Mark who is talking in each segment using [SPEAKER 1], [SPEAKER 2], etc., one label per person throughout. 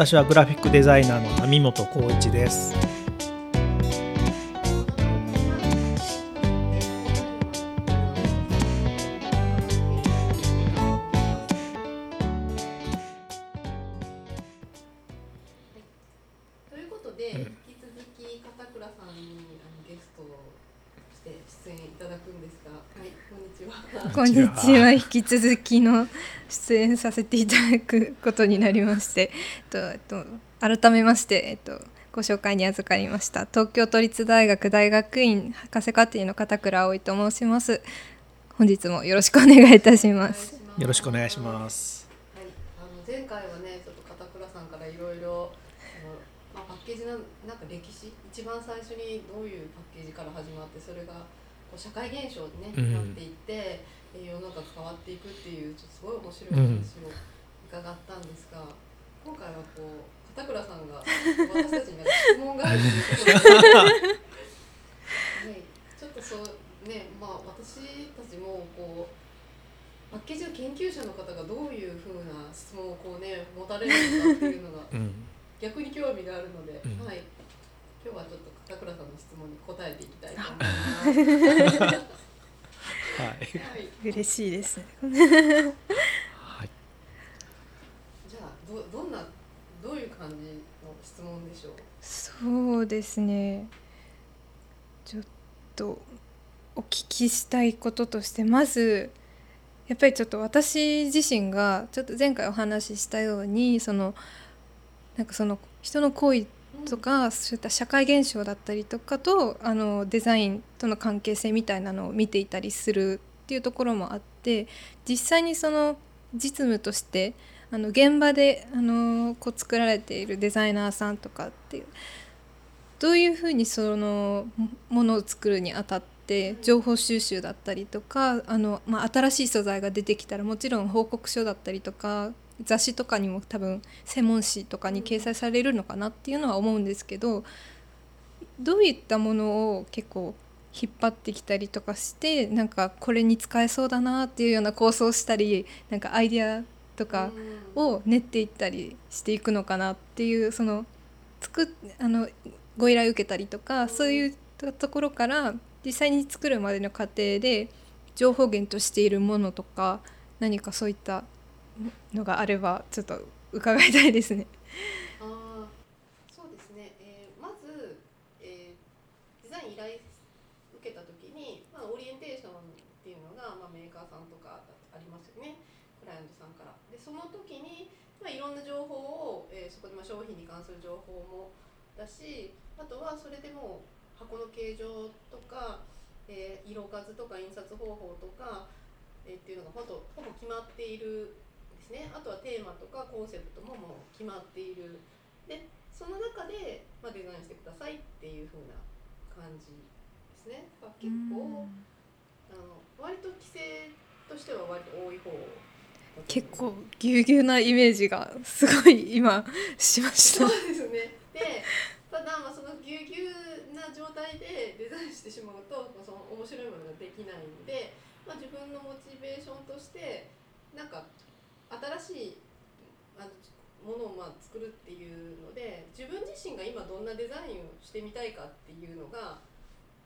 [SPEAKER 1] 私はグラフィックデザイナーの波本浩一です
[SPEAKER 2] ということで、引き続き片倉さんにあのゲストとして出演いただくんですが、はい、こんにちは。
[SPEAKER 3] こんにちは。引き続きの出演させていただくことになりまして、えっとえっと改めましてえっとご紹介に預かりました東京都立大学大学院博士課程の片倉葵と申します。本日もよろしくお願いいたします。
[SPEAKER 1] よろしくお願いします
[SPEAKER 2] はい、あの前回はね、ちょっと片倉さんからいろいろまあパッケージのなんか歴史、一番最初にどういうパッケージから始まって、それがこう社会現象に、ね
[SPEAKER 1] うん
[SPEAKER 2] なっていって、えー世の中が変わっていくっていうちょっとすごい面白い話を伺ったんですが、今回はこう片倉さんが 私たちに質問があるということで、はい、ちょっとそうね、まあ私たちもこう。パッケージの研究者の方がどういうふうな質問をこうね持たれるのかっていうのが
[SPEAKER 1] うん
[SPEAKER 2] 逆に興味があるので、
[SPEAKER 1] うん
[SPEAKER 2] はい今日はちょっと片倉さんの質問に答えていきたいと思います。はい、
[SPEAKER 1] はい
[SPEAKER 3] 嬉しいですね。
[SPEAKER 1] はい
[SPEAKER 2] じゃあどどんなどういう感じの質問でしょう？
[SPEAKER 3] そうですね。ちょっとお聞きしたいこととしてまずやっぱりちょっと私自身がちょっと前回お話ししたようにそのなんかその人の行為とか、そういった社会現象だったりとかとあのデザインとの関係性みたいなのを見ていたりするっていうところもあって実際にその実務としてあの現場であのこう作られているデザイナーさんとかっていうどういうふうにそのものを作るにあたって情報収集だったりとかあの、まあ、新しい素材が出てきたらもちろん報告書だったりとか雑誌とかにも多分専門誌とかに掲載されるのかなっていうのは思うんですけどどういったものを結構引っ張ってきたりとかしてなんかこれに使えそうだなっていうような構想をしたりなんかアイデアとか
[SPEAKER 2] うん。
[SPEAKER 3] を練っていったりしていくのかなっていうその作っあのご依頼を受けたりとかそういうところから実際に作るまでの過程で情報源としているものとか何かそういったのがあればちょっと伺いたいですね。
[SPEAKER 2] ああ、そうですね。えーまず、えーデザイン依頼受けたときに、まあ、オリエンテーションっていうのが、まあ、メーカーさんとかありますよね。クライアントさんから。で、その時に、まあ、いろんな情報を、えーそこでまあ商品に関する情報もだし、あとはそれでもう箱の形状とか、えー色数とか印刷方法とか、えーっていうのがほとほぼ決まっているですね。あとはテーマとかコンセプトももう決まっている。でその中で、まあ、デザインしてくださいっていう風な感じですね。が結構あの割と規制としては割と多い方
[SPEAKER 3] 結構ぎゅうぎゅうなイメージがすごい今しました。
[SPEAKER 2] そう。ですね。でただまあそのぎゅうぎゅうな状態でデザインしてしまうと、まあ、その面白いものができないので、まあ、自分のモチベーションとしてなんか新しいあのものをまあ作るっていうので自分自身が今どんなデザインをしてみたいかっていうのが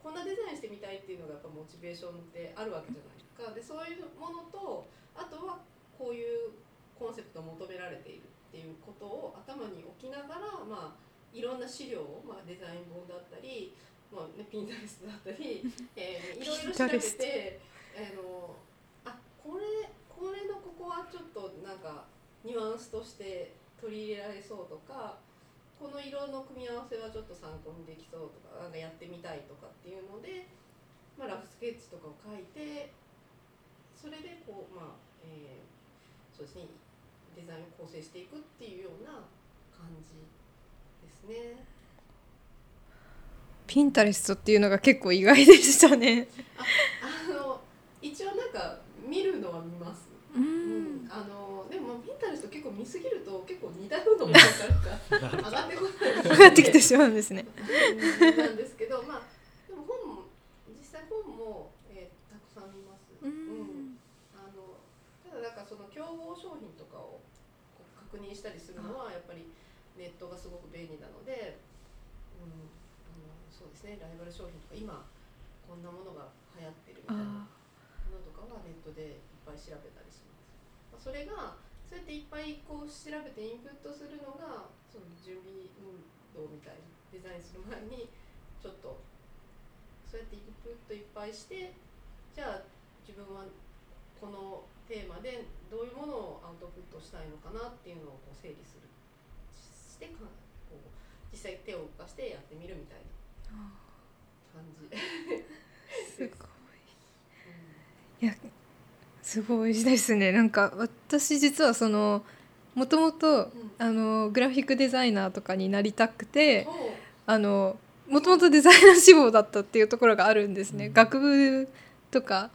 [SPEAKER 2] こんなデザインしてみたいっていうのがやっぱモチベーションってあるわけじゃないですか。でそういうものとあとはこういうコンセプトを求められているっていうことを頭に置きながら、まあ、いろんな資料を、まあ、デザイン本だったり、まあね、ピンタレストだったり、えーいろいろ調べてあのあこれこれのここはちょっとなんかニュアンスとして取り入れられそうとかこの色の組み合わせはちょっと参考にできそうとかなんかやってみたいとかっていうので、まあ、ラフスケッチとかを書いてそれでこうまあ、えーそうですねデザインを構成していくっていうような感じですね。
[SPEAKER 3] ピンタレストっていうのが結構意外でしたね。
[SPEAKER 2] あの一応なんか見るのは見ます。
[SPEAKER 3] う
[SPEAKER 2] うん、あのでもピンタレスト結構見すぎると結構似たようなものが上がってこない。
[SPEAKER 3] 上がってきてしまうんですね。
[SPEAKER 2] うんなんですけどまあでも本も実際本も、えーたくさん見ます。
[SPEAKER 3] うん。
[SPEAKER 2] あのただなんかその競合商品とかをこう確認したりするのはやっぱりネットがすごく便利なので、うん、あのそうですねライバル商品とか今こんなものが流行ってるみたいなかはネットでいっぱい調べたりします。まあ、それがそうやっていっぱいこう調べてインプットするのがその準備運動みたいなデザインする前にちょっとそうやってインプットいっぱいしてじゃあ自分はこのテーマでどういうものをアウトプットしたいのかなっていうのをこう整理するしてかこう実際手を動かしてやってみるみたいな感じ。
[SPEAKER 3] すごいいやすごいですね。なんか私実はそのもともとあのグラフィックデザイナーとかになりたくてあのもともとデザイナー志望だったっていうところがあるんですね、
[SPEAKER 1] うん。
[SPEAKER 3] 学部とか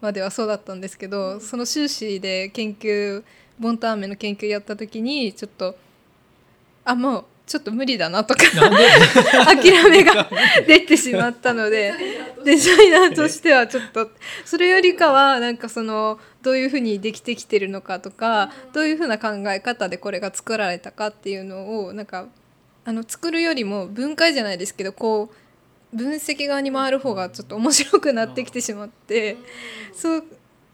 [SPEAKER 3] まではそうだったんですけど、
[SPEAKER 2] うん。
[SPEAKER 3] その修士で研究ボンターメの研究やった時にちょっとあもうちょっと無理だなとか 諦めが出てしまったのでデザイナーとして。はちょっとそれよりかはなんかそのどういうふうにできてきてるのかとかどういうふうな考え方でこれが作られたかっていうのをなんかあの作るよりも分解じゃないですけどこう分析側に回る方がちょっと面白くなってきてしまってそう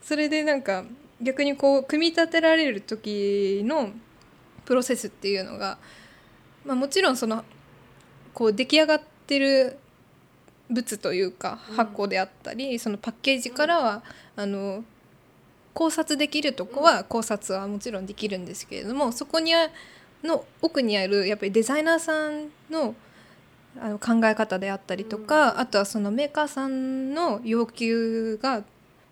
[SPEAKER 3] それでなんか逆にこう組み立てられる時のプロセスっていうのが、まあ、もちろんそのこう出来上がってる物というか
[SPEAKER 2] うん。
[SPEAKER 3] 箱であったり、そのパッケージからは、あの考察できるとこは考察はもちろんできるんですけれどもそこにあの奥にあるやっぱりデザイナーさんのあの考え方であったりとか、
[SPEAKER 2] うん。
[SPEAKER 3] あとはそのメーカーさんの要求が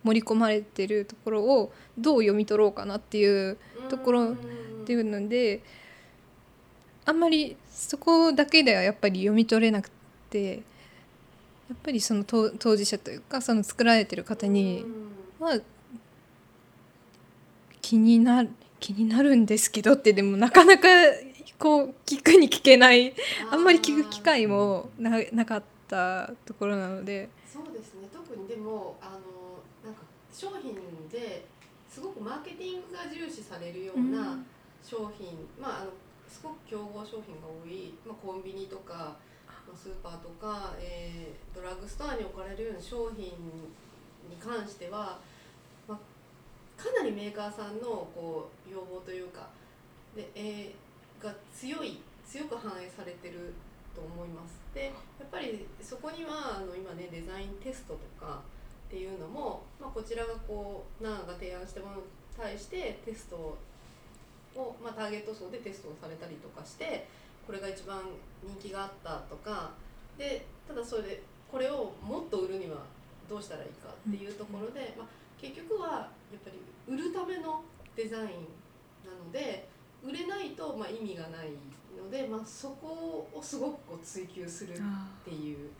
[SPEAKER 3] 盛り込まれてるところをどう読み取ろうかなっていうところっていうのであんまりそこだけではやっぱり読み取れなくてやっぱりその当当事者というかその作られてる方には気になる気になるんですけどってでもなかなかこう聞くに聞けないあんまり聞く機会もななかったところなので。
[SPEAKER 2] そうですね。特にでもあのなんか商品ですごくマーケティングが重視されるような商品、まああのすごく競合商品が多い、まあ、コンビニとか、まあ、スーパーとか、えードラッグストアに置かれるような商品に関しては、まあ、かなりメーカーさんのこう要望というかで、えーが強い強く反映されてると思います。でやっぱりそこにはあの今ねデザインテストとかっていうのも、まあ、こちらがこうナーが提案したものに対してテストを、まあ、ターゲット層でテストをされたりとかしてこれが一番人気があったとかでただそれでこれをもっと売るにはどうしたらいいかっていうところで、まあ、結局はやっぱり売るためのデザインなので売れないとまあ意味がないので、まあ、そこをすごくこう追求するっていう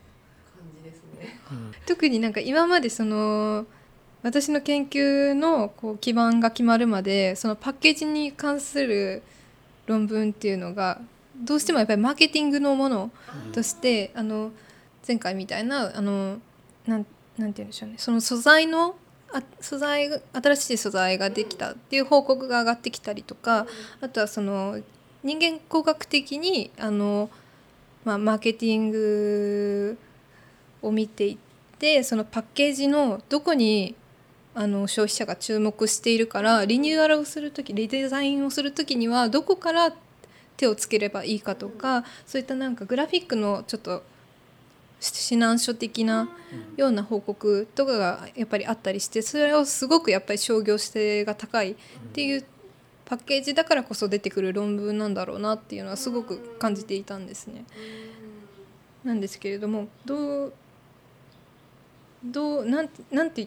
[SPEAKER 2] 感じですね。
[SPEAKER 1] うん
[SPEAKER 3] 特になんか今までその私の研究のこう基盤が決まるまでそのパッケージに関する論文っていうのがどうしてもやっぱりマーケティングのものとしてあの前回みたいなあのなんなんて言うんでしょうね。その素材のあ素材が新しい素材ができたっていう報告が上がってきたりとかあとはその人間工学的にあの、まあ、マーケティングを見ていってそのパッケージのどこにあの消費者が注目しているからリニューアルをする時リデザインをする時にはどこから手をつければいいかとかそういったなんかグラフィックのちょっと指南書的なような報告とかがやっぱりあったりしてそれをすごくやっぱり商業性が高いっていうパッケージだからこそ出てくる論文なんだろうなっていうのはすごく感じていたんですね。なんですけれどもどうどうなんてなんて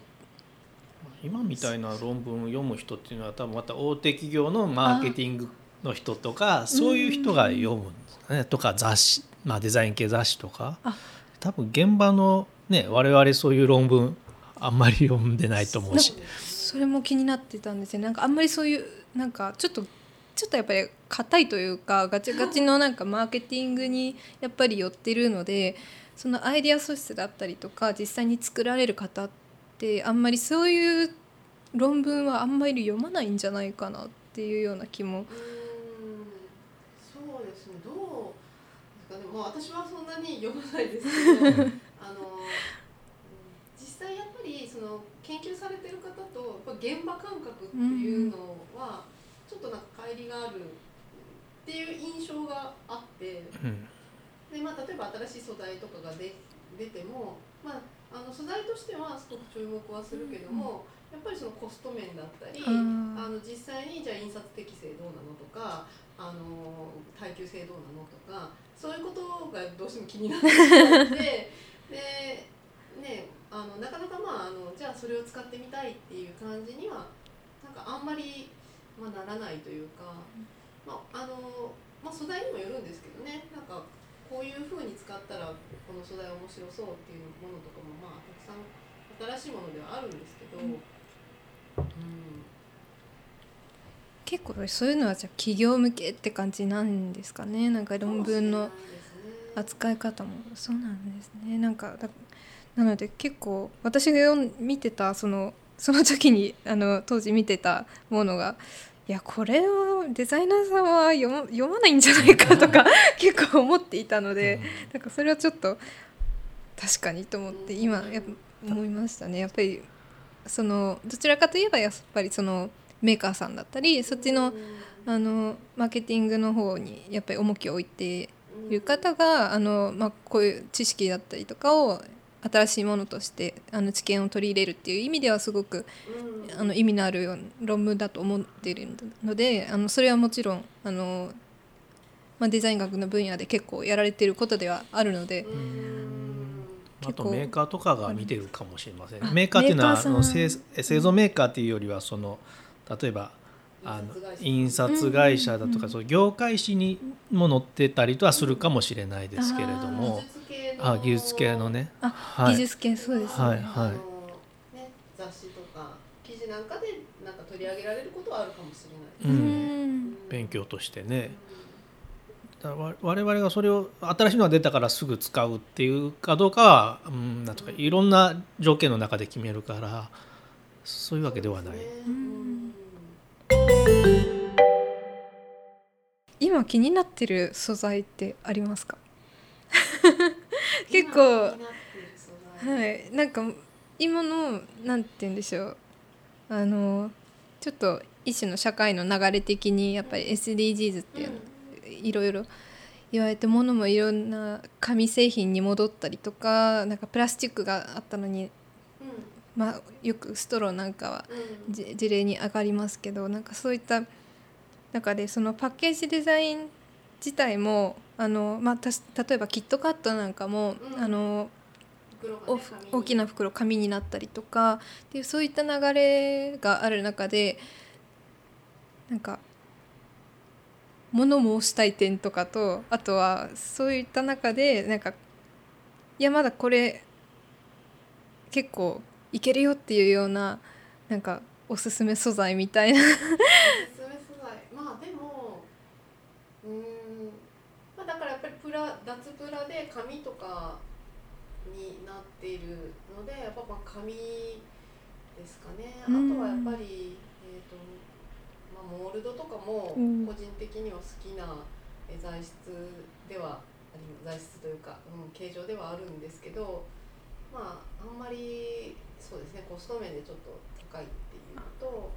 [SPEAKER 1] 今みたいな論文を読む人っていうのは多分また大手企業のマーケティングの人とかそういう人が読むんですかねとか雑誌、まあ、デザイン系雑誌とか。
[SPEAKER 3] あ。
[SPEAKER 1] 多分現場のね我々そういう論文あんまり読んでないと思うし。
[SPEAKER 3] それも気になってたんですよね。なんかあんまりそういうなんかちょっとちょっとやっぱり硬いというかガチガチのなんかマーケティングにやっぱり寄ってるのでそのアイデア素質だったりとか実際に作られる方ってあんまりそういう論文はあんまり読まないんじゃないかなっていうような気も。
[SPEAKER 2] うん。そうですね。まあ私はそんなに読まないですけどあのうん実際やっぱりその研究されてる方とやっぱ現場感覚っていうのはちょっとなんか乖離があるっていう印象があって
[SPEAKER 1] うん。
[SPEAKER 2] で、まあ、例えば新しい素材とかが出出ても、まあ、あの素材としてはすごく注目はするけども、やっぱりそのコスト面だったり
[SPEAKER 3] あー
[SPEAKER 2] あの実際にじゃあ印刷適正どうなのとかあの耐久性どうなのとかそういうことがどうしても気になってしまって で、ね、あのなかなかまああのじゃあそれを使ってみたいっていう感じにはなんかあんまり、まあ、ならないというか、まああのまあ、素材にもよるんですけどね。なんかこういうふうに使ったらこの素材面白そうっていうものとかもまあたくさん新しいものではあるんですけど。
[SPEAKER 3] うん。
[SPEAKER 2] うん。
[SPEAKER 3] 結構そういうのはじゃあ企業向けって感じなんですかね？なんか論文の扱い方も。そうなんですね。なんかだなので結構私が読ん見てたそのその時にあの当時見てたものがいやこれをデザイナーさんは読ま読まないんじゃないかとか 結構思っていたので、なんかそれはちょっと確かにと思って今やっぱ思いましたね。やっぱりそのどちらかといえばやっぱりそのメーカーさんだったりそっちのあのマーケティングの方にやっぱり重きを置いている方があの、まあ、こういう知識だったりとかを新しいものとしてあの知見を取り入れるっていう意味ではすごくあの意味のある論文だと思っているのであのそれはもちろんあの、まあ、デザイン学の分野で結構やられていることではあるので、
[SPEAKER 1] あとメーカーとかが見てるかもしれません。
[SPEAKER 3] あ
[SPEAKER 1] メーカーっていうのはあの製製造メーカーっていうよりはその例えばあの印刷会社だとか、
[SPEAKER 3] うん
[SPEAKER 1] そう業界誌にも載ってたりとはするかもしれないですけれども、あ技術系のね。
[SPEAKER 3] あ、
[SPEAKER 1] はい。
[SPEAKER 3] 技術系そうですね、
[SPEAKER 1] はい
[SPEAKER 2] あのね、雑誌とか記事なんかでなんか取り上げられることはあるかもしれ
[SPEAKER 1] う
[SPEAKER 2] ない。
[SPEAKER 3] ん。
[SPEAKER 1] 勉強としてね。だ我々がそれを新しいのが出たからすぐ使うっていうかどうかは、うん、なんとかいろんな条件の中で決めるからそういうわけではない。
[SPEAKER 3] ん今気になってる素材ってありますか？結構はい。なんか今のなんて言うんでしょう。あのちょっと一種の社会の流れ的にやっぱり SDGs っていうのいろいろ言われて物もいろんな紙製品に戻ったりとかなんかプラスチックがあったのに、まあ、よくストローなんかはじ事例に上がりますけどなんかそういった中でそのパッケージデザイン自体もあの、まあ、たし例えばキットカットなんかも、
[SPEAKER 2] うん。
[SPEAKER 3] あのお大きな袋紙になったりとかっていうそういった流れがある中でなんか物申したい点とかとあとはそういった中でなんかいやまだこれ結構いけるよっていうようななんかおすすめ素材みたいな
[SPEAKER 2] おすすめ素材まあでもうーん。まあだからやっぱりプラ脱プラで紙とかになっているのでやっぱまあ紙ですかね。あと
[SPEAKER 3] うん
[SPEAKER 2] はやっぱりえっ、とまあモールドとかも
[SPEAKER 3] うん。
[SPEAKER 2] 個人的には好きなえ材質では材質というか、うん、形状ではあるんですけどまああんまりそうですねコスト面でちょっと高いっていうのと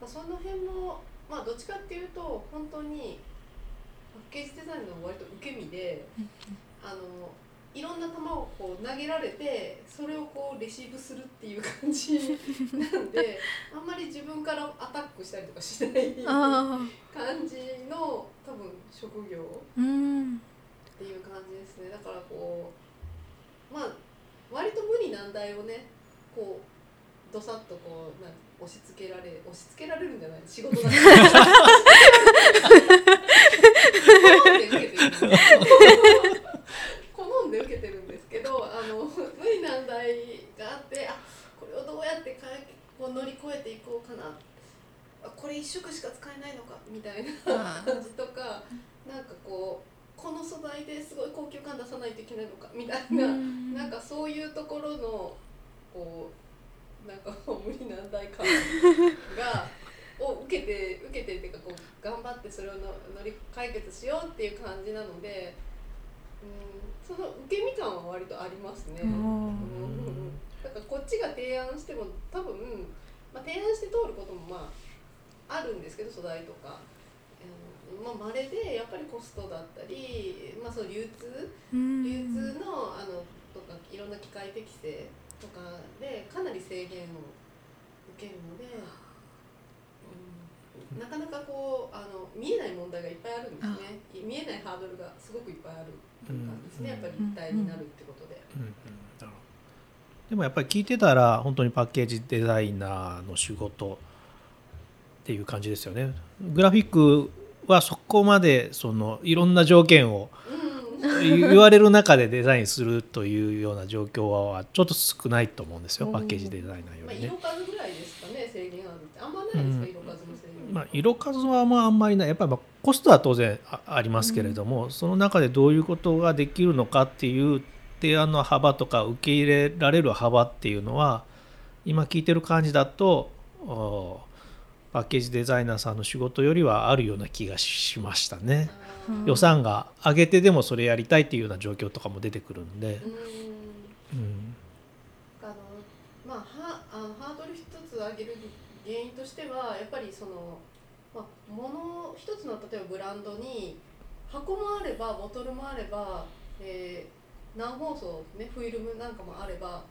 [SPEAKER 2] なんかその辺もまあどっちかっていうと本当にパッケージデザインの割と受け身であのいろんな球をこう投げられてそれをこうレシーブするっていう感じ なんであんまり自分からアタックしたりとかしない
[SPEAKER 3] あ
[SPEAKER 2] 感じの多分職業っていう感じですね。だからこうまあ割と無理難題をねこうどさっとこうなん押し付けられ押し付けられるんじゃない？仕事だ。か ら好んで受けてるんですけどあの無理難題があってあこれをどうやってかえこう乗り越えていこうかな。あこれ一色しか使えないのかみたいな感じとかなんかこうこの素材ですごい高級感出さないといけないのかみたいな、
[SPEAKER 3] うん。
[SPEAKER 2] なんかそういうところのこうなんか無理難題感 がを受けて受けてっていうかこう頑張ってそれをの乗り解決しようっていう感じなのでその受け身感は割とありますね。
[SPEAKER 3] うん。
[SPEAKER 2] うん。うんだからこっちが提案しても多分、まあ、提案して通ることもまああるんですけど素材とか。うんまあ、稀でやっぱりコストだったり、まあ、その流通。
[SPEAKER 3] うん。
[SPEAKER 2] 流通のあのとかいろんな機械適正とかでかなり制限を受けるので、うん、なかなかこうあの見えない問題がいっぱいあるんですね。見えないハードルがすごくいっぱいあるっていう感じですね、やっぱり一体になるってことで。
[SPEAKER 1] でもやっぱり聞いてたら本当にパッケージデザイナーの仕事っていう感じですよね。グラフィックはそこまでそのいろんな条件を
[SPEAKER 2] うん
[SPEAKER 1] 言われる中でデザインするというような状況はちょっと少ないと思うんですよ。
[SPEAKER 3] うん。
[SPEAKER 1] パッケージデザイナーよ
[SPEAKER 2] まあ、
[SPEAKER 1] りね
[SPEAKER 2] 色。数ぐらいですかね制限ん。まないですか、
[SPEAKER 1] うん
[SPEAKER 2] 色数の制限、
[SPEAKER 1] まあ、色数はまああんまりない。やっぱりまあコストは当然あありますけれども、その中でどういうことができるのかっていう提案の幅とか受け入れられる幅っていうのは今聞いてる感じだとおパッケージデザイナーさんの仕事よりはあるような気がしましたね。
[SPEAKER 3] うん
[SPEAKER 1] 予算が上げてでもそれやりたいっていうような状況とかも出てくるんで、
[SPEAKER 2] うん。
[SPEAKER 1] うん。
[SPEAKER 2] あのまあハードル一つ上げる原因としてはやっぱりその、まあ、物一つの例えばブランドに箱もあればボトルもあれば、えー何包装ねフィルムなんかもあれば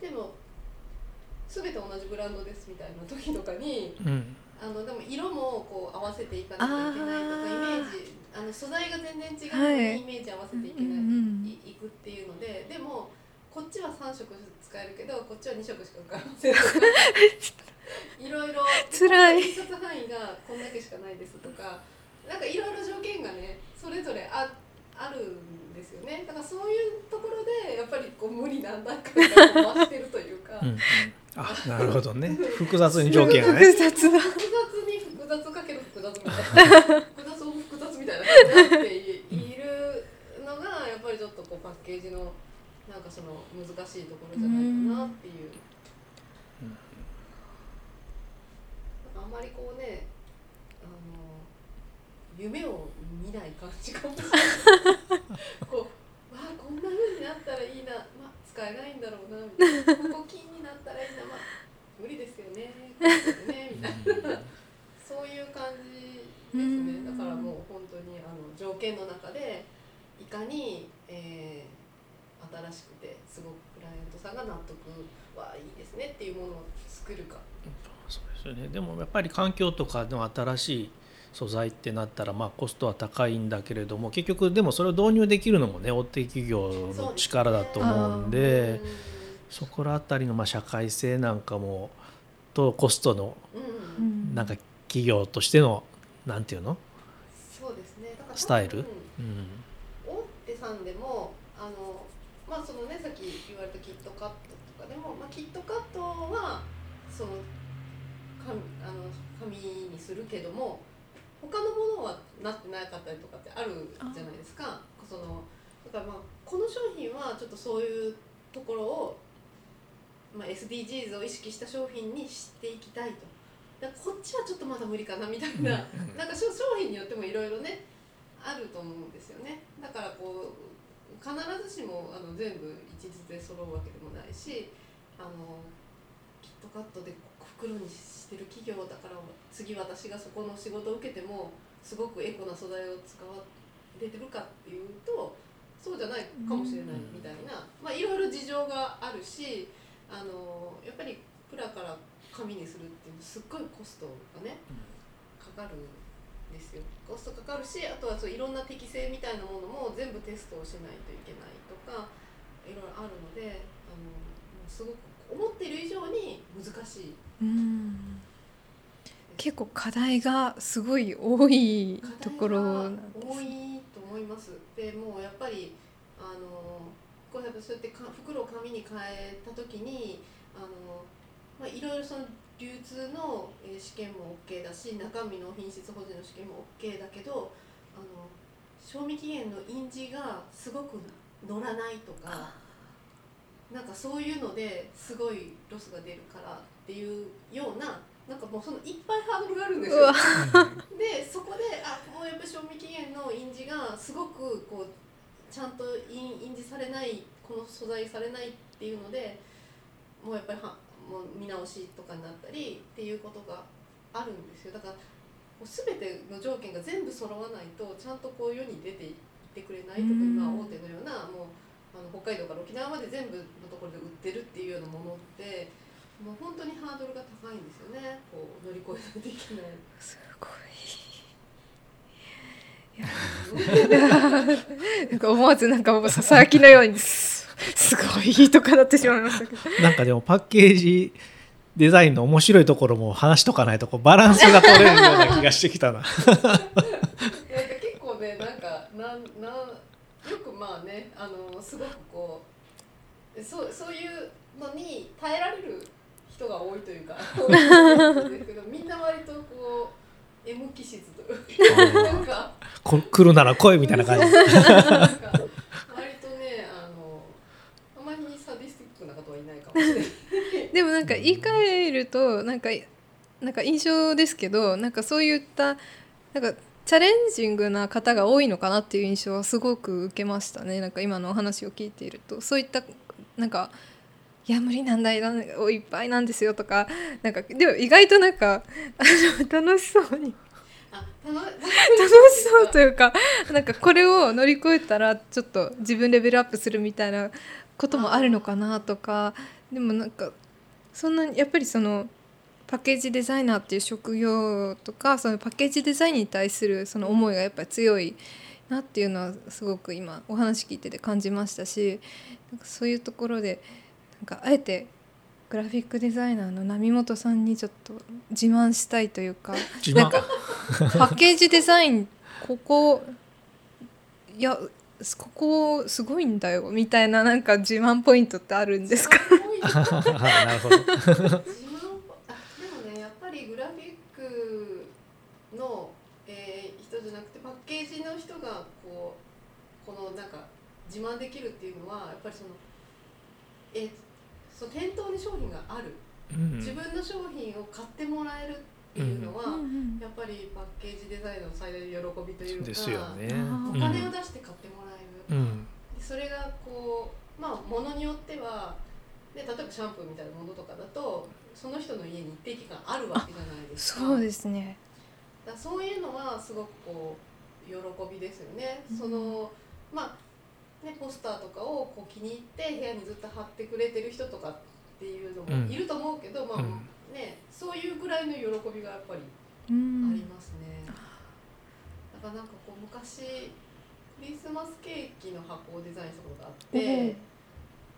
[SPEAKER 2] でも全て同じブランドですみたいな時とかに
[SPEAKER 1] うん。
[SPEAKER 2] あのでも色もこう合わせていかなきゃいけないとかイメージあの素材が全然違うの
[SPEAKER 3] はい
[SPEAKER 2] にイメージ合わせていけない、いいくっていうのででもこっちは3色使えるけどこっちは2色しか使えませんとかいろいろ
[SPEAKER 3] 辛い
[SPEAKER 2] 印刷範囲がこんだけしかないですとかなんかいろいろ条件がねそれぞれああるんですよねだからそういうところでやっぱりこう無理なんだかが増してるというか。
[SPEAKER 1] うんうんあなるほどね複雑に条件がね。
[SPEAKER 3] 複雑だ
[SPEAKER 2] 複雑に複雑かける複雑みたいなっているのがやっぱりちょっとこうパッケージのなんかその難しいところじゃないかなっていう。
[SPEAKER 1] うん
[SPEAKER 2] あんまりこうねあの夢を見ない感じかもしれない。こう わあこんな風になったらいいな、まあ使えないんだろうなみたいな。ここ金になったらいいな、まあ無理ですよね。ねみたいな。そういう感じですね。
[SPEAKER 3] うん
[SPEAKER 2] だからもうにあの条件の中でいかに、えー新しくてすごくクライアントさんが納得はいいですねっていうものを作るか。
[SPEAKER 1] そうですよね。でもやっぱり環境とかの新しい素材ってなったらまあコストは高いんだけれども結局でもそれを導入できるのもね大手企業の力だと思うんでそこら辺りのまあ社会性なんかもとコストのなんか企業としてのなんていうの、スタイル？うん
[SPEAKER 2] 大手さんでもあのまあそのねさっき言われたキットカットとかでも、まあ、キットカットはその紙あの紙にするけども他のものはなってなかったりとかってあるじゃないですか。そのだからまあこの商品はちょっとそういうところを、まあ、SDGs を意識した商品にしていきたいと。こっちはちょっとまだ無理かなみたいな。なんか商商品によってもいろいろねあると思うんですよね。だからこう必ずしもあの全部一律で揃うわけでもないしあのキットカットで袋にしてる企業だから次私がそこの仕事を受けてもすごくエコな素材を使われてるかっていうとそうじゃないかもしれないみたいな、まあいろいろ事情があるしあのやっぱりプラから紙にするっていうすっごいコストがねかかるんですよ。コストかかるしあとはそういろんな適性みたいなものも全部テストをしないといけないとかいろいろあるのであのすごく思っている以上に難しい。
[SPEAKER 3] うん。結構課題がすごい多いところなんです
[SPEAKER 2] 多いと思います。でもうやっぱりあのこうやってそうやってか袋を紙に変えた時にあの、まあ、いろいろその流通のえー試験も OK だし中身の品質保持の試験も OK だけどあの賞味期限の印字がすごく乗らないとかなんかそういうのですごいロスが出るからっていうようななんかもうそのいっぱいハードルがあるんですよ。でそこであもうやっぱり賞味期限の印字がすごくこうちゃんと印印字されないこの素材されないっていうのでもうやっぱりはもう見直しとかになったりっていうことがあるんですよ。だから全ての条件が全部揃わないとちゃんとこう世に出ていってくれない特にまあ大手のようなもうあの北海道から沖縄まで全部のところで売ってるっていうようなものってもう本当にハードルが高いんですよね。こう乗り越えないといけない。
[SPEAKER 3] すごい。なんか思わずなんかもうささやきのようにすすごいとかなってしまいましたけど
[SPEAKER 1] なんかでもパッケージデザインの面白いところも話しとかないとこうバランスが取れるような気がしてきたな。
[SPEAKER 2] なんか結構ねなんかなんなんよくまあねあのすごくこうそうそういうのに耐えられる人が多いというか 多いんですけどみんな割とこう M 気質というかなんか
[SPEAKER 1] こ来るなら来いみたいな感じ。
[SPEAKER 2] なんか割とねあのあまりサディスティックな方はいないかもしれない。
[SPEAKER 3] でもなんか言い換えるとなんかなんか印象ですけどなんかそういったなんかチャレンジングな方が多いのかなっていう印象はすごく受けましたね。なんか今のお話を聞いているとそういったなんか「いや無理なんだいっぱいなんですよ」とかなんか。でも意外となんかあの楽しそうに。
[SPEAKER 2] 楽
[SPEAKER 3] しそうというかなんかこれを乗り越えたらちょっと自分レベルアップするみたいなこともあるのかなとかでもなんかそんなにやっぱりそのパッケージデザイナーっていう職業とかそのパッケージデザインに対するその思いがやっぱり強いなっていうのはすごく今お話聞いてて感じましたしなんかそういうところでなんかあえてグラフィックデザイナーの波本さんにちょっと自慢したいというかなんかパッケージデザインここいやここすごいんだよみたいななんか自慢ポイントってあるんですか？
[SPEAKER 1] なるほど。
[SPEAKER 2] 自慢あでもねやっぱりグラフィックの、えー人じゃなくてパッケージの人がこうこのなんか自慢できるっていうのはやっぱりそのえーそう店頭に商品がある
[SPEAKER 1] うん
[SPEAKER 2] 自分の商品を買ってもらえるっていうのは、やっぱりパッケージデザインの最大の喜びというか
[SPEAKER 1] ですよね。
[SPEAKER 3] あ
[SPEAKER 2] お金を出して買ってもらえる、
[SPEAKER 1] うん。
[SPEAKER 2] でそれがこうまあものによってはで例えばシャンプーみたいなものとかだとその人の家に一定期間あるわけじゃないですか。
[SPEAKER 3] そうですね。
[SPEAKER 2] だからそういうのはすごくこう喜びですよね、そのまあねポスターとかをこう気に入って部屋にずっと貼ってくれてる人とかっていうのもいると思うけど、まあ
[SPEAKER 1] うん
[SPEAKER 2] ねそういうぐらいの喜びがやっぱり
[SPEAKER 3] う
[SPEAKER 2] あ
[SPEAKER 3] ん
[SPEAKER 2] りますね。だからなんかこう昔クリスマスケーキの箱をデザインしたことがあって、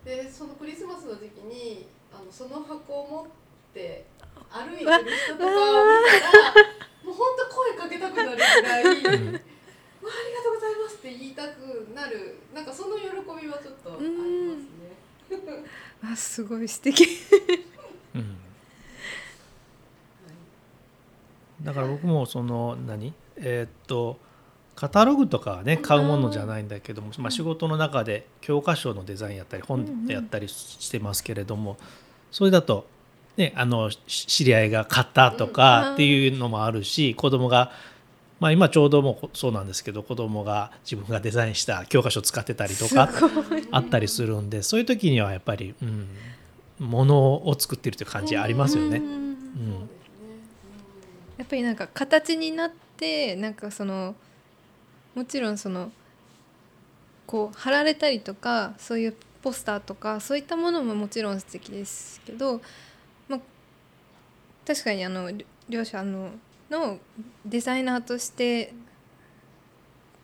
[SPEAKER 2] でそのクリスマスの時期にあのその箱を持って歩いてる人とかを見たらもう本当声かけたくなるぐらい「わあありがとうございます」って言いたくなるなんかその喜びはちょっとありますね。
[SPEAKER 3] あすごい素敵
[SPEAKER 1] うん。だから僕もその何？えーっとカタログとかはね買うものじゃないんだけども、まあ、仕事の中で教科書のデザインやったり本やったりしてますけれどもそれだと、ね、あのし知り合いが買ったと
[SPEAKER 3] うん。
[SPEAKER 1] かっていうのもあるし子供がまあ今ちょうどもうそうなんですけど子供が自分がデザインした教科書使ってたりとかあったりするんでそういう時にはやっぱり、うん、ものを作ってるという感じありますよね。
[SPEAKER 3] うん。やっぱりなんか形になってなんかそのもちろんそのこう貼られたりとかそういうポスターとかそういったものももちろん素敵ですけど、まあ、確かにあのり両者ののデザイナーとして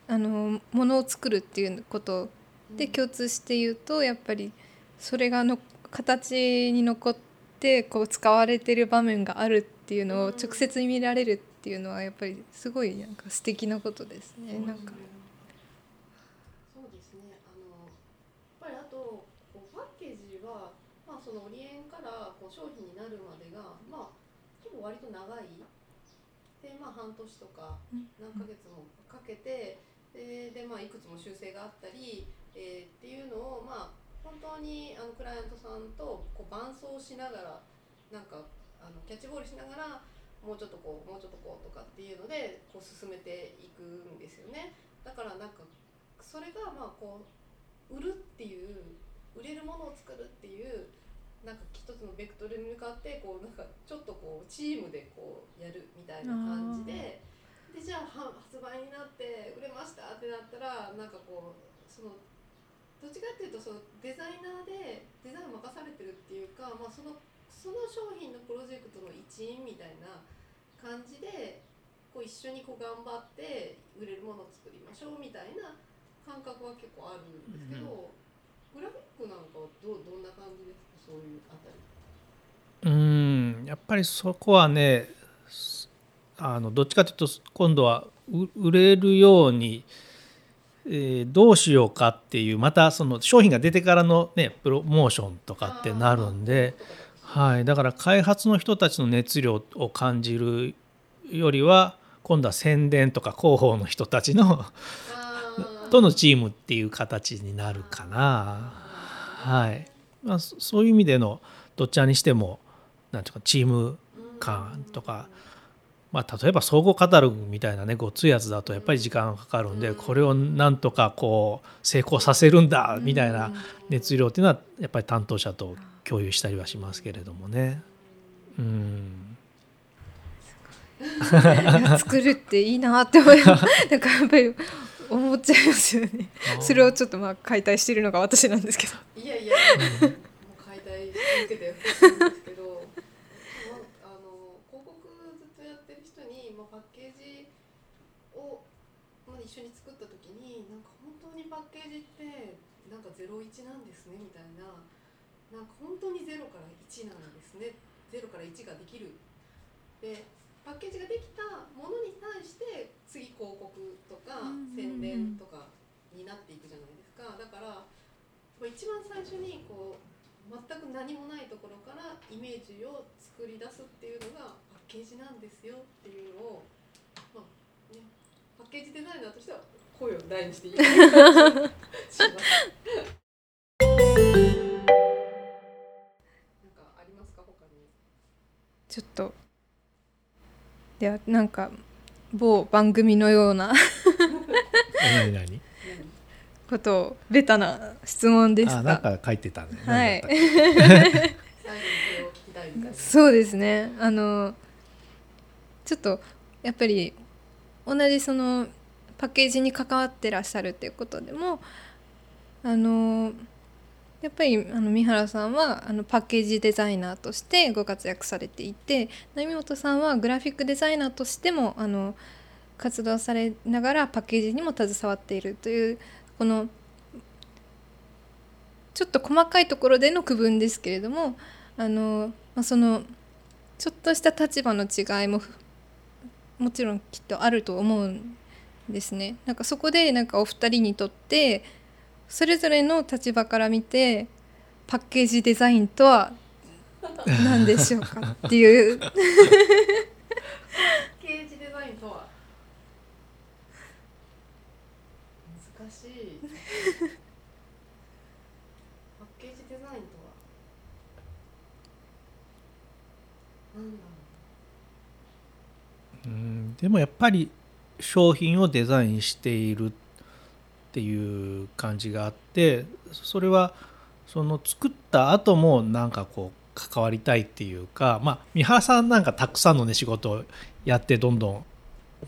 [SPEAKER 3] あのものを作るっていうことで
[SPEAKER 2] うん。
[SPEAKER 3] 共通して言うとやっぱりそれがの形に残ってこう使われてる場面があるっていうのを直接見られるっていうのはやっぱりすごいなんか素敵なことですね。なんか。
[SPEAKER 2] そうですね。あのやっぱりあとパッケージは、まあ、そのオリエンからこう商品になるまでが、まあ、結構割と長い。で、まあ、半年とか何ヶ月もかけてでで、まあ、いくつも修正があったり、えーっていうのを、まあ、本当にあのクライアントさんとこう伴走しながらなんかあのキャッチボールしながらもうちょっとこうもうちょっとこうとかっていうのでこう進めていくんですよね。だからなんかそれがまあこう売るっていう売れるものを作るっていうなんか一つのベクトルに向かってこうなんかちょっとこうチームでこうやるみたいな感じででじゃあは発売になって売れましたってなったらなんかこうそのどっちかっていうとそのデザイナーでデザインを任されてるっていうか、まあ、そのその商品のプロジェクトの一員みたいな感じでこう一緒にこう頑張って売れるものを作りましょうみたいな感覚は結構あるんですけど、グラフィックなんかはどうどんな感じですかそういうあたり？
[SPEAKER 1] うんやっぱりそこはねあのどっちかというと今度はう売れるように、えーどうしようかっていうまたその商品が出てからのねプロモーションとかってなるんで、はい、だから開発の人たちの熱量を感じるよりは今度は宣伝とか広報の人たちの とのチームっていう形になるかな。はい。まあ、そそういう意味でのどっちらにしてもなんていうかチーム感とか、まあ、例えば総合カタログみたいなねごっついやつだとやっぱり時間がかかるんでこれをなんとかこう成功させるんだみたいな熱量っていうのはやっぱり担当者と共有したりはしますけれどもね。うん。
[SPEAKER 3] 作るっていいなって思い なんかやっぱり思っちゃいますよね。それをちょっとまあ解体してるのが私なんですけど。
[SPEAKER 2] いやいや、もう解体し続けてほしいんですけど、まあの広告ずっとやってる人に、まあ、パッケージを、まあ、一緒に作った時になんか本当にパッケージってなんか01なんですねみたいな。なんか本当に0から1なんですね。0から1ができる。でパッケージができたものに対して次広告とか宣伝とかになっていくじゃないですか。だから一番最初にこう全く何もないところからイメージを作り出すっていうのがパッケージなんですよっていうのを、まあね、パッケージデザイナーとしては声を大にして言いたい感じがします。なんか？ありますか他に。
[SPEAKER 3] ちょっとではなんか某番組のような
[SPEAKER 1] 何何
[SPEAKER 3] ことをベタな質問です
[SPEAKER 1] あなん
[SPEAKER 3] が
[SPEAKER 1] か書いてたね。
[SPEAKER 3] はい。そうですねあのちょっとやっぱり同じそのパッケージに関わってらっしゃるっていうことでもあのやっぱりあの三原さんはあのパッケージデザイナーとしてご活躍されていて波本さんはグラフィックデザイナーとしてもあの活動されながらパッケージにも携わっているというこのちょっと細かいところでの区分ですけれどもあの、まあ、そのちょっとした立場の違いももちろんきっとあると思うんですね。なんかそこでなんかお二人にとってそれぞれの立場から見てパッケージデザインとは何でしょうかっていう。
[SPEAKER 2] パッケージデザインとは？難しい。パッケージデザインとは？なんだろ
[SPEAKER 1] う。んでもやっぱり商品をデザインしているっていう感じがあってそれはその作った後もなんかこう関わりたいっていうかまあ三原さんなんかたくさんのね仕事をやってどんどん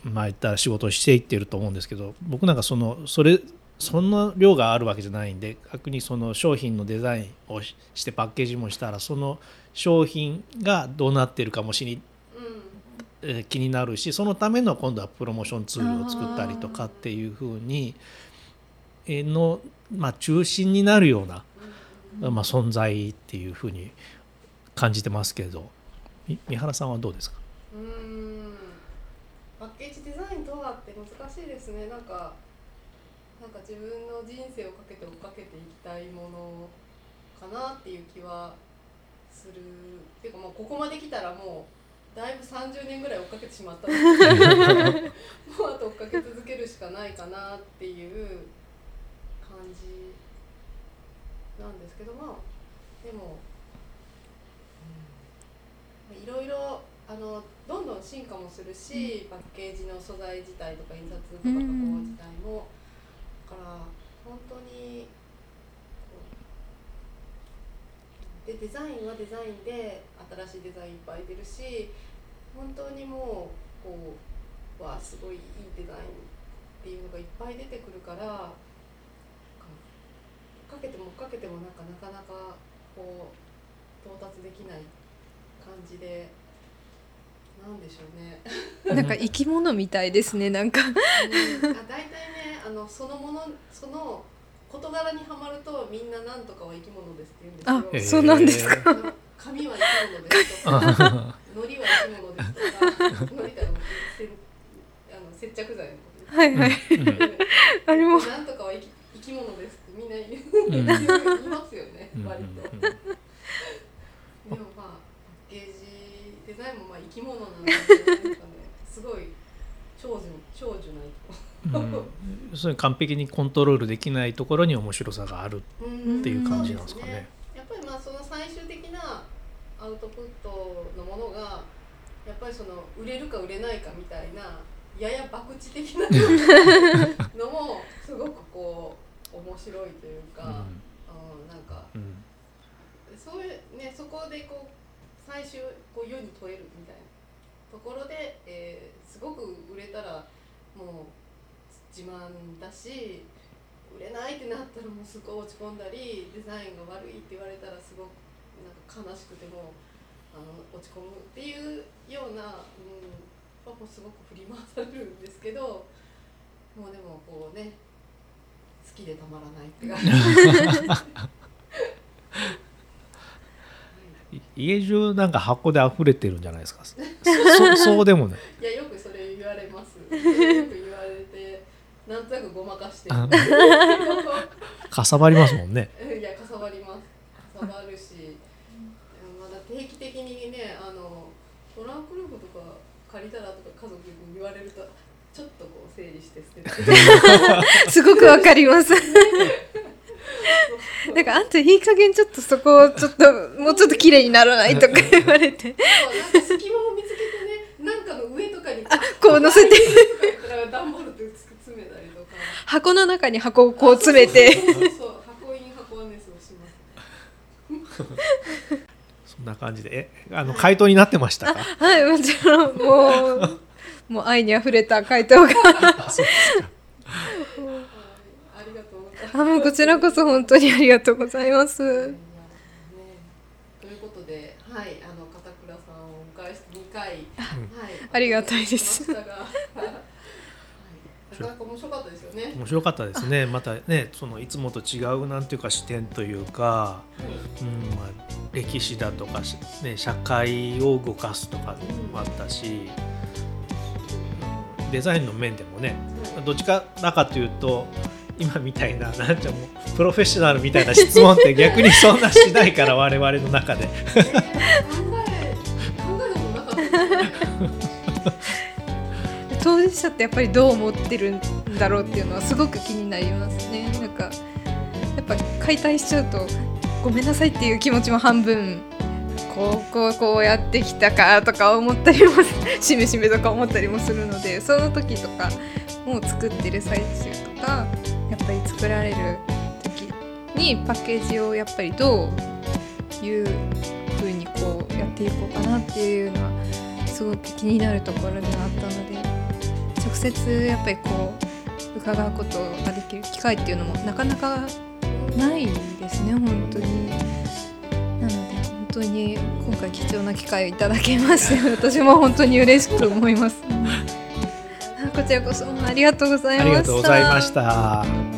[SPEAKER 1] まあ言ったら仕事をしていってると思うんですけど僕なんかそのそれそんな量があるわけじゃないんで逆にその商品のデザインをしてパッケージもしたらその商品がどうなってるかもしり
[SPEAKER 2] ううん
[SPEAKER 1] えー気になるしそのための今度はプロモーションツールを作ったりとかっていうふうにえーの、まあ、中心になるような、まあ、存在っていうふうに感じてますけれどみ三原さんはどうですか？
[SPEAKER 2] うーん。パッケージデザインとはって難しいですね。なんかなんか自分の人生をかけて追っかけていきたいものかなっていう気はする。っていうかもうここまで来たらもうだいぶ30年ぐらい追っかけてしまったので もうあと追っかけ続けるしかないかなっていう感じなんですけどまあでもうんいろいろあのどんどん進化もするし、パッケージの素材自体とか印刷とか加工自体もから本当にこうでデザインはデザインで新しいデザインいっぱい出るし本当にもうこうわあすごいいいデザインっていうのがいっぱい出てくるからかけてもかけてもなんかなかなかこう到達できない感じでなんでしょうね。
[SPEAKER 3] なんか生き物みたいですねなんか
[SPEAKER 2] うん、あ大体ねあのそのものその事柄にはまるとみんななんとかは生き物ですって言うんですよ。
[SPEAKER 3] あ
[SPEAKER 1] えー
[SPEAKER 3] そうなんですか
[SPEAKER 2] 髪は生き物ですとか、海苔は生き物ですとか、海苔ってあのせあの接着剤のこと。
[SPEAKER 3] はいはいあれも
[SPEAKER 2] なんとかは生き生き物ですってみんな言う
[SPEAKER 1] うん
[SPEAKER 2] 言いますよね、
[SPEAKER 1] うん
[SPEAKER 2] 割と。でもまあパッケージデザインもまあ生き物なんですかねすごい長寿長寿な生き物。
[SPEAKER 1] うん。それ完璧にコントロールできないところに面白さがあるっていう感じなんですかね。
[SPEAKER 2] やっぱりまあその最終的なアウトプットのものがやっぱりその売れるか売れないかみたいなやや博打的な のもすごくこう面白いというか、あのなんか
[SPEAKER 1] うんうん。
[SPEAKER 2] そういうねそこでこう最終こう世に問えるみたいなところで、えーすごく売れたらもう自慢だし売れないってなったらもうすごい落ち込んだりデザインが悪いって言われたらすごくなんか悲しくてもあの落ち込むっていうような、うん、やっぱすごく振り回されるんですけどもうでもこうね好きでたまらないって感じ。
[SPEAKER 1] い家中なんか箱で溢れてるんじゃないですか？そ そそうでもない。
[SPEAKER 2] いやよくそれ言われます。なんとなくごまかして。
[SPEAKER 1] かさばりますもんね。
[SPEAKER 2] いやかさばります。かさばるし、まだ定期的にねあのトランクルームとか借りたらとか家族に言われるとちょっとこう整理して捨てて。
[SPEAKER 3] すごくわかります なんかあんたいい加減ちょっとそこをちょっともうちょっと綺麗にならないとか言われて
[SPEAKER 2] 隙間を見つけてね、なんかの上とかに
[SPEAKER 3] こう乗せて
[SPEAKER 2] 段ボールで詰めたりとか。
[SPEAKER 3] 箱の中に箱をこう詰めて。
[SPEAKER 2] そうそうそうそう箱イン箱ネスをします。
[SPEAKER 1] そんな感じで、え、あの回答になってましたか？
[SPEAKER 3] はいもちろん。もうもう愛にあふれた回答が。
[SPEAKER 2] はいありがとうござい。ます。
[SPEAKER 3] あもうこちらこそ本当にありがとうございます。
[SPEAKER 2] ね、ということで、はい、あの片倉さんをお迎えして2回、はい、
[SPEAKER 3] ありがたいです
[SPEAKER 2] なかなか面白かったですよね。
[SPEAKER 1] 面白かったですね。またね、そのいつもと違うなんていうか視点というか。うん、まあ、歴史だとかし、ね、社会を動かすとかもあったし。うんデザインの面でもね、どっちかだかというと。今みたいな、なんちゃもうプロフェッショナルみたいな質問って逆にそんなしないから、我々の中で。
[SPEAKER 3] 当事者ってやっぱりどう思ってるんだろうっていうのはすごく気になりますねなんかやっぱ解体しちゃうとごめんなさいっていう気持ちも半分こうこうこうやってきたかとか思ったりもしめしめとか思ったりもするのでその時とかもう作ってる最中とかやっぱり作られる時にパッケージをやっぱりどういう風にこうやっていこうかなっていうのはすごく気になるところではあったので。直接やっぱりこう伺うことができる機会っていうのもなかなかないですね本当に。なので本当に今回貴重な機会をいただけまして私も本当に嬉しく思います。こちらこそありがとうございました。
[SPEAKER 1] ありがとうございました。